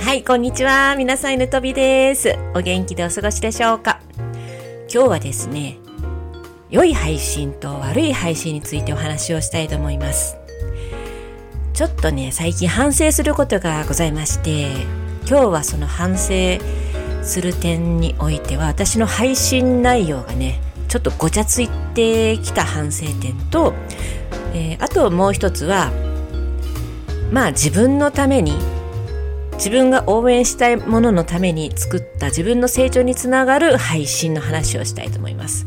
はい、こんにちは。皆さん、犬飛びです。お元気でお過ごしでしょうか？今日はですね、良い配信と悪い配信についてお話をしたいと思います。ちょっとね、最近反省することがございまして、今日はその反省する点においては、私の配信内容がね、ちょっとごちゃついてきた反省点と、えーあともう一つは、まあ自分のために自分が応援したいもののために作った自分の成長につながる配信の話をしたいと思います。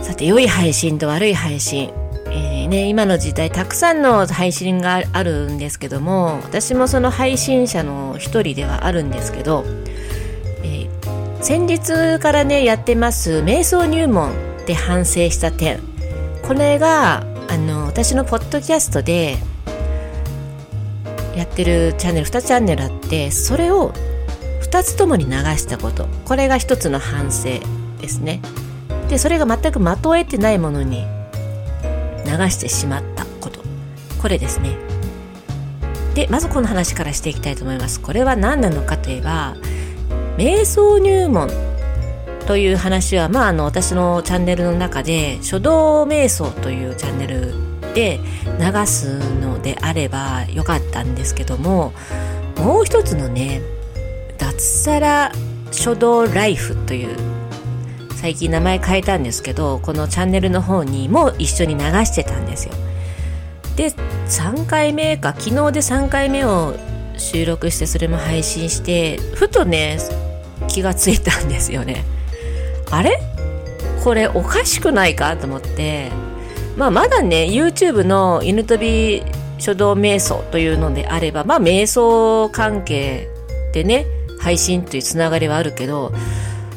さて、良い配信と悪い配信。えーね、今の時代たくさんの配信があるんですけども、私もその配信者の一人ではあるんですけど、えー先日からね、やってます瞑想入門で反省した点。これが、あの、私のポッドキャストで、やってるチャンネル2チャンネルあってそれを2つともに流したこと。これが一つの反省ですね。でそれが全く的を得てないものに流してしまったこと。これですね。でまずこの話からしていきたいと思います。これは何なのかといえば瞑想入門という話は、まあ、あの私のチャンネルの中で書道瞑想というチャンネルで流すのであればよかったんですけどももう一つのね脱サラ書道ライフという最近名前変えたんですけどこのチャンネルの方にも一緒に流してたんですよ。で3回目か昨日で3回目を収録してそれも配信してふとね気がついたんですよね。あれ？これおかしくないか？と思ってまあ、まだね YouTube の犬飛び書道瞑想というのであればまあ瞑想関係でね配信というつながりはあるけど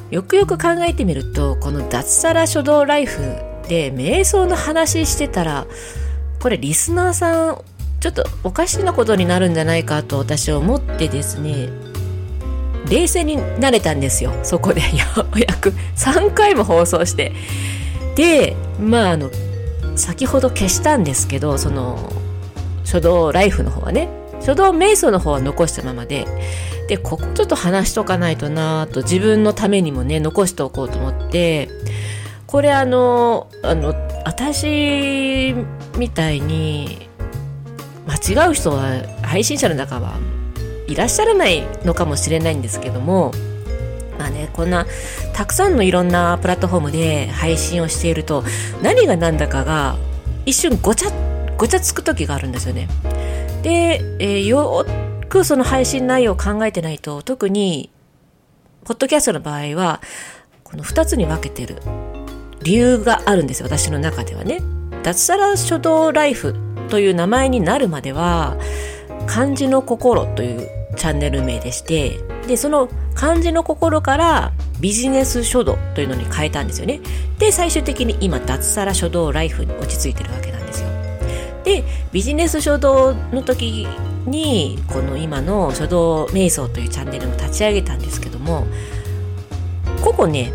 よくよく考えてみるとこの脱サラ書道ライフで瞑想の話してたらこれリスナーさんちょっとおかしなことになるんじゃないかと私は思ってですね冷静になれたんですよ。そこでようやく。3回も放送して。でまああの先ほど消したんですけどその書道ライフの方はね。書道瞑想の方は残したままで。でここちょっと話しとかないとなと自分のためにもね残しておこうと思って。これあのあの私みたいに間違う人は配信者の中はいらっしゃらないのかもしれないんですけどもまあね、こんなたくさんのいろんなプラットフォームで配信をしていると何が何だかが一瞬ごちゃごちゃつく時があるんですよね。で、えーよくその配信内容を考えてないと特にポッドキャストの場合はこの2つに分けてる理由があるんですよ私の中ではね。脱サラ書道ライフという名前になるまでは漢字の心というチャンネル名でしてでその漢字の心からビジネス書道というのに変えたんですよね。で最終的に今脱サラ書道ライフに落ち着いてるわけなんですよ。でビジネス書道の時にこの今の書道瞑想というチャンネルを立ち上げたんですけどもここね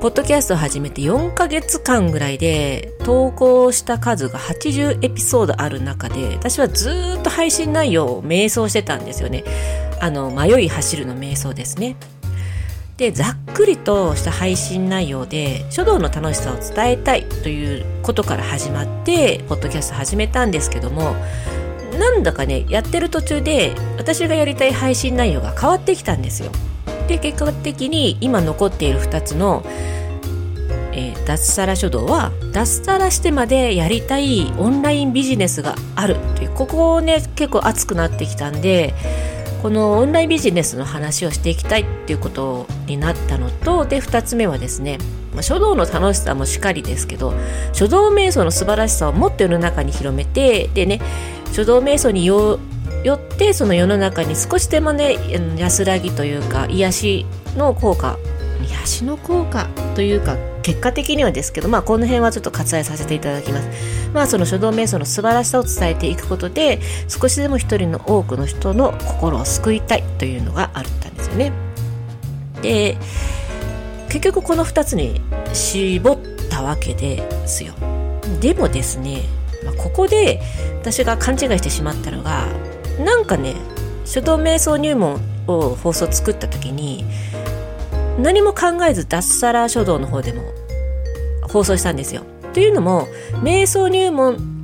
ポッドキャストを始めて4ヶ月間ぐらいで投稿した数が80エピソードある中で私はずっと配信内容を瞑想してたんですよね。あの迷い走るの瞑想ですね。でざっくりとした配信内容で書道の楽しさを伝えたいということから始まってポッドキャスト始めたんですけどもなんだかねやってる途中で私がやりたい配信内容が変わってきたんですよ。で結果的に今残っている2つの、えー脱サラ書道は脱サラしてまでやりたいオンラインビジネスがあるというここをね結構熱くなってきたんでこのオンラインビジネスの話をしていきたいっていうことになったのとで2つ目はですね書道の楽しさもしかりですけど書道瞑想の素晴らしさをもっと世の中に広めてでね書道瞑想によってその世の中に少しでもね安らぎというか癒しの効果癒しの効果というか結果的にはですけどまあこの辺はちょっと割愛させていただきます。まあその書道瞑想の素晴らしさを伝えていくことで少しでも一人の多くの人の心を救いたいというのがあったんですよね。で結局この2つに絞ったわけですよ。でもですね、まあここで私が勘違いしてしまったのがなんかね書道瞑想入門を放送作った時に何も考えず脱サラ書道の方でも放送したんですよ。というのも瞑想入門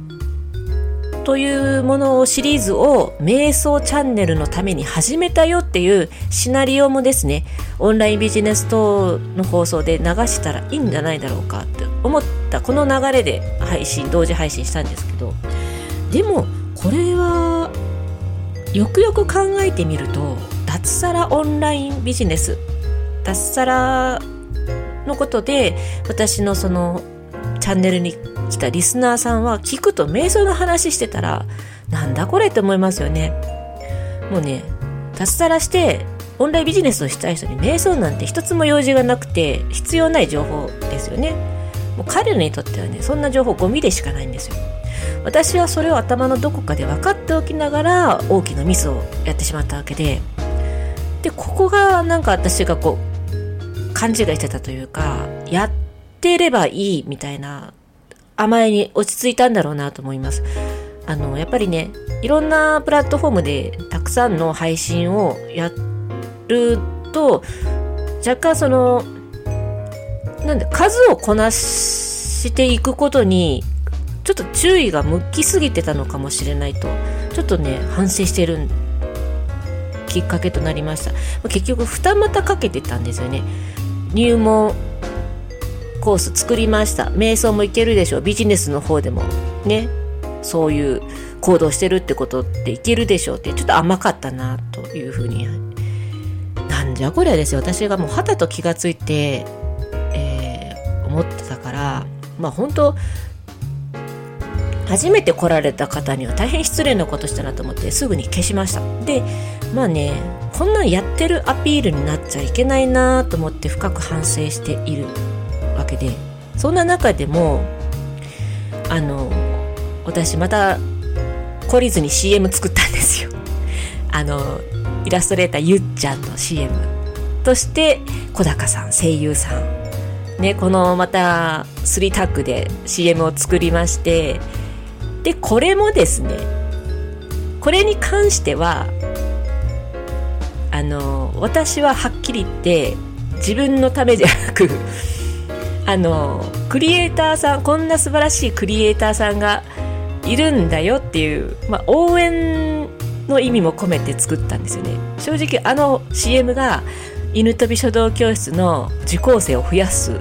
というものをシリーズを瞑想チャンネルのために始めたよっていうシナリオもですねオンラインビジネス等の放送で流したらいいんじゃないだろうかって思ったこの流れで配信同時配信したんですけどでもこれはよくよく考えてみると脱サラオンラインビジネス脱サラのことで私のそのチャンネルに来たリスナーさんは聞くと瞑想の話してたらなんだこれって思いますよね。もうね脱サラしてオンラインビジネスをしたい人に瞑想なんて一つも用事がなくて必要ない情報ですよね。もう彼らにとってはねそんな情報ゴミでしかないんですよ。私はそれを頭のどこかで分かっておきながら大きなミスをやってしまったわけで。でここがなんか私がこう勘違いしてたというかやってればいいみたいな甘えに落ち着いたんだろうなと思います。あの、やっぱりね、いろんなプラットフォームでたくさんの配信をやると、若干その、なんで、数をこなしていくことに、ちょっと注意が向きすぎてたのかもしれないと、ちょっとね、反省してるきっかけとなりました。結局、二股かけてたんですよね。入門コース作りました。瞑想もいけるでしょう。ビジネスの方でも。ね。そういう行動してるってことっていけるでしょうって。ちょっと甘かったなというふうになんじゃこりゃですよ。私がもう肌と気がついて、えー、思ってたから。まあ本当初めて来られた方には大変失礼なことしたなと思ってすぐに消しました。でまあねこんなんやってるアピールになっちゃいけないなと思って深く反省しているわけでそんな中でもあの私また懲りずに CM 作ったんですよ。あのイラストレーターゆっちゃんの CM として小高さん声優さん。ねこのまた3タッグで CM を作りましてでこれもですねこれに関してはあの私ははっきり言って自分のためじゃなく あのクリエイターさんこんな素晴らしいクリエイターさんがいるんだよっていう、まあ、応援の意味も込めて作ったんですよね正直あの CM が犬飛び書道教室の受講生を増やす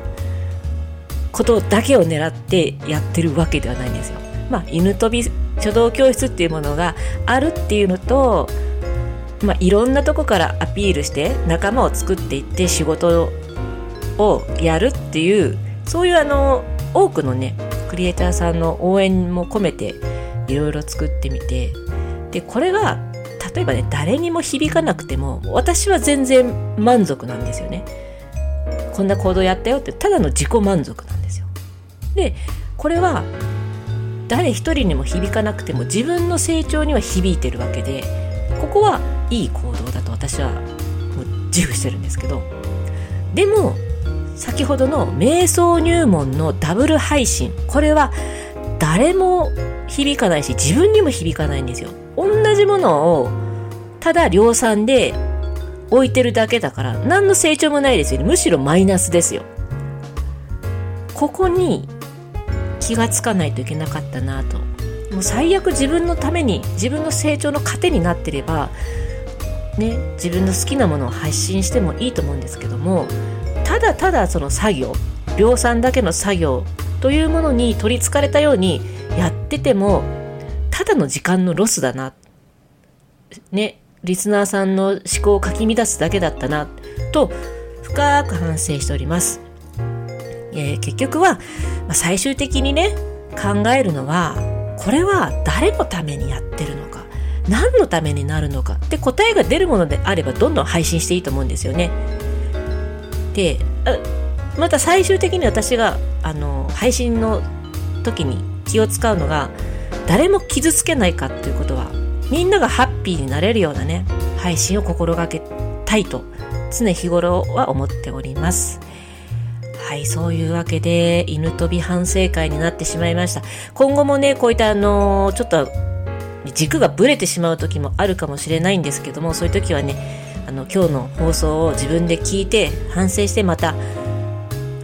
ことだけを狙ってやってるわけではないんですよ。まあ、犬飛び書道教室っていうものがあるっていうのと、まあ、いろんなとこからアピールして仲間を作っていって仕事をやるっていうそういうあの多くのねクリエイターさんの応援も込めていろいろ作ってみてでこれが例えばね誰にも響かなくても私は全然満足なんですよね。こんな行動やったよってただの自己満足なんですよ。でこれは誰一人にも響かなくても自分の成長には響いてるわけでここはいい行動だと私は自負してるんですけどでも先ほどの瞑想入門のダブル配信これは誰も響かないし自分にも響かないんですよ。同じものをただ量産で置いてるだけだから何の成長もないですよね。むしろマイナスですよ。ここに気がつかないといけなかったなと。もう最悪自分のために自分の成長の糧になってればね自分の好きなものを配信してもいいと思うんですけどもただただその作業量産だけの作業というものに取りつかれたようにやっててもただの時間のロスだな。ねリスナーさんの思考をかき乱すだけだったなと深く反省しております、えー、結局は、まあ、最終的にね考えるのはこれは誰のためにやってるのか何のためになるのかって答えが出るものであればどんどん配信していいと思うんですよね。でまた最終的に私があの配信の時に気を使うのが誰も傷つけないかっていうことはみんながハッピーになれるようなね配信を心がけたいと常日頃は思っております。はいそういうわけで犬飛び反省会になってしまいました。今後もねこういったあのちょっと軸がぶれてしまう時もあるかもしれないんですけどもそういう時はねあの今日の放送を自分で聞いて反省してまた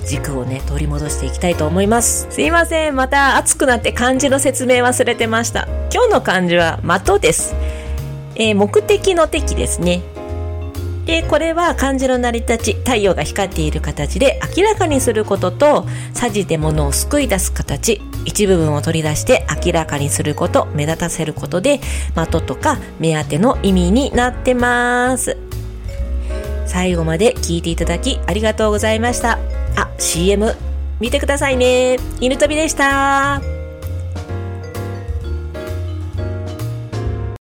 軸をね取り戻していきたいと思います。すいません。また熱くなって漢字の説明忘れてました。今日の漢字は的です。えー、目的の敵ですね。で、これは漢字の成り立ち、太陽が光っている形で明らかにすることと、さじで物を救い出す形、一部分を取り出して明らかにすること、目立たせることで、的とか目当ての意味になってます。最後まで聞いていただきありがとうございました。あ、CM 見てくださいね。犬飛びでした。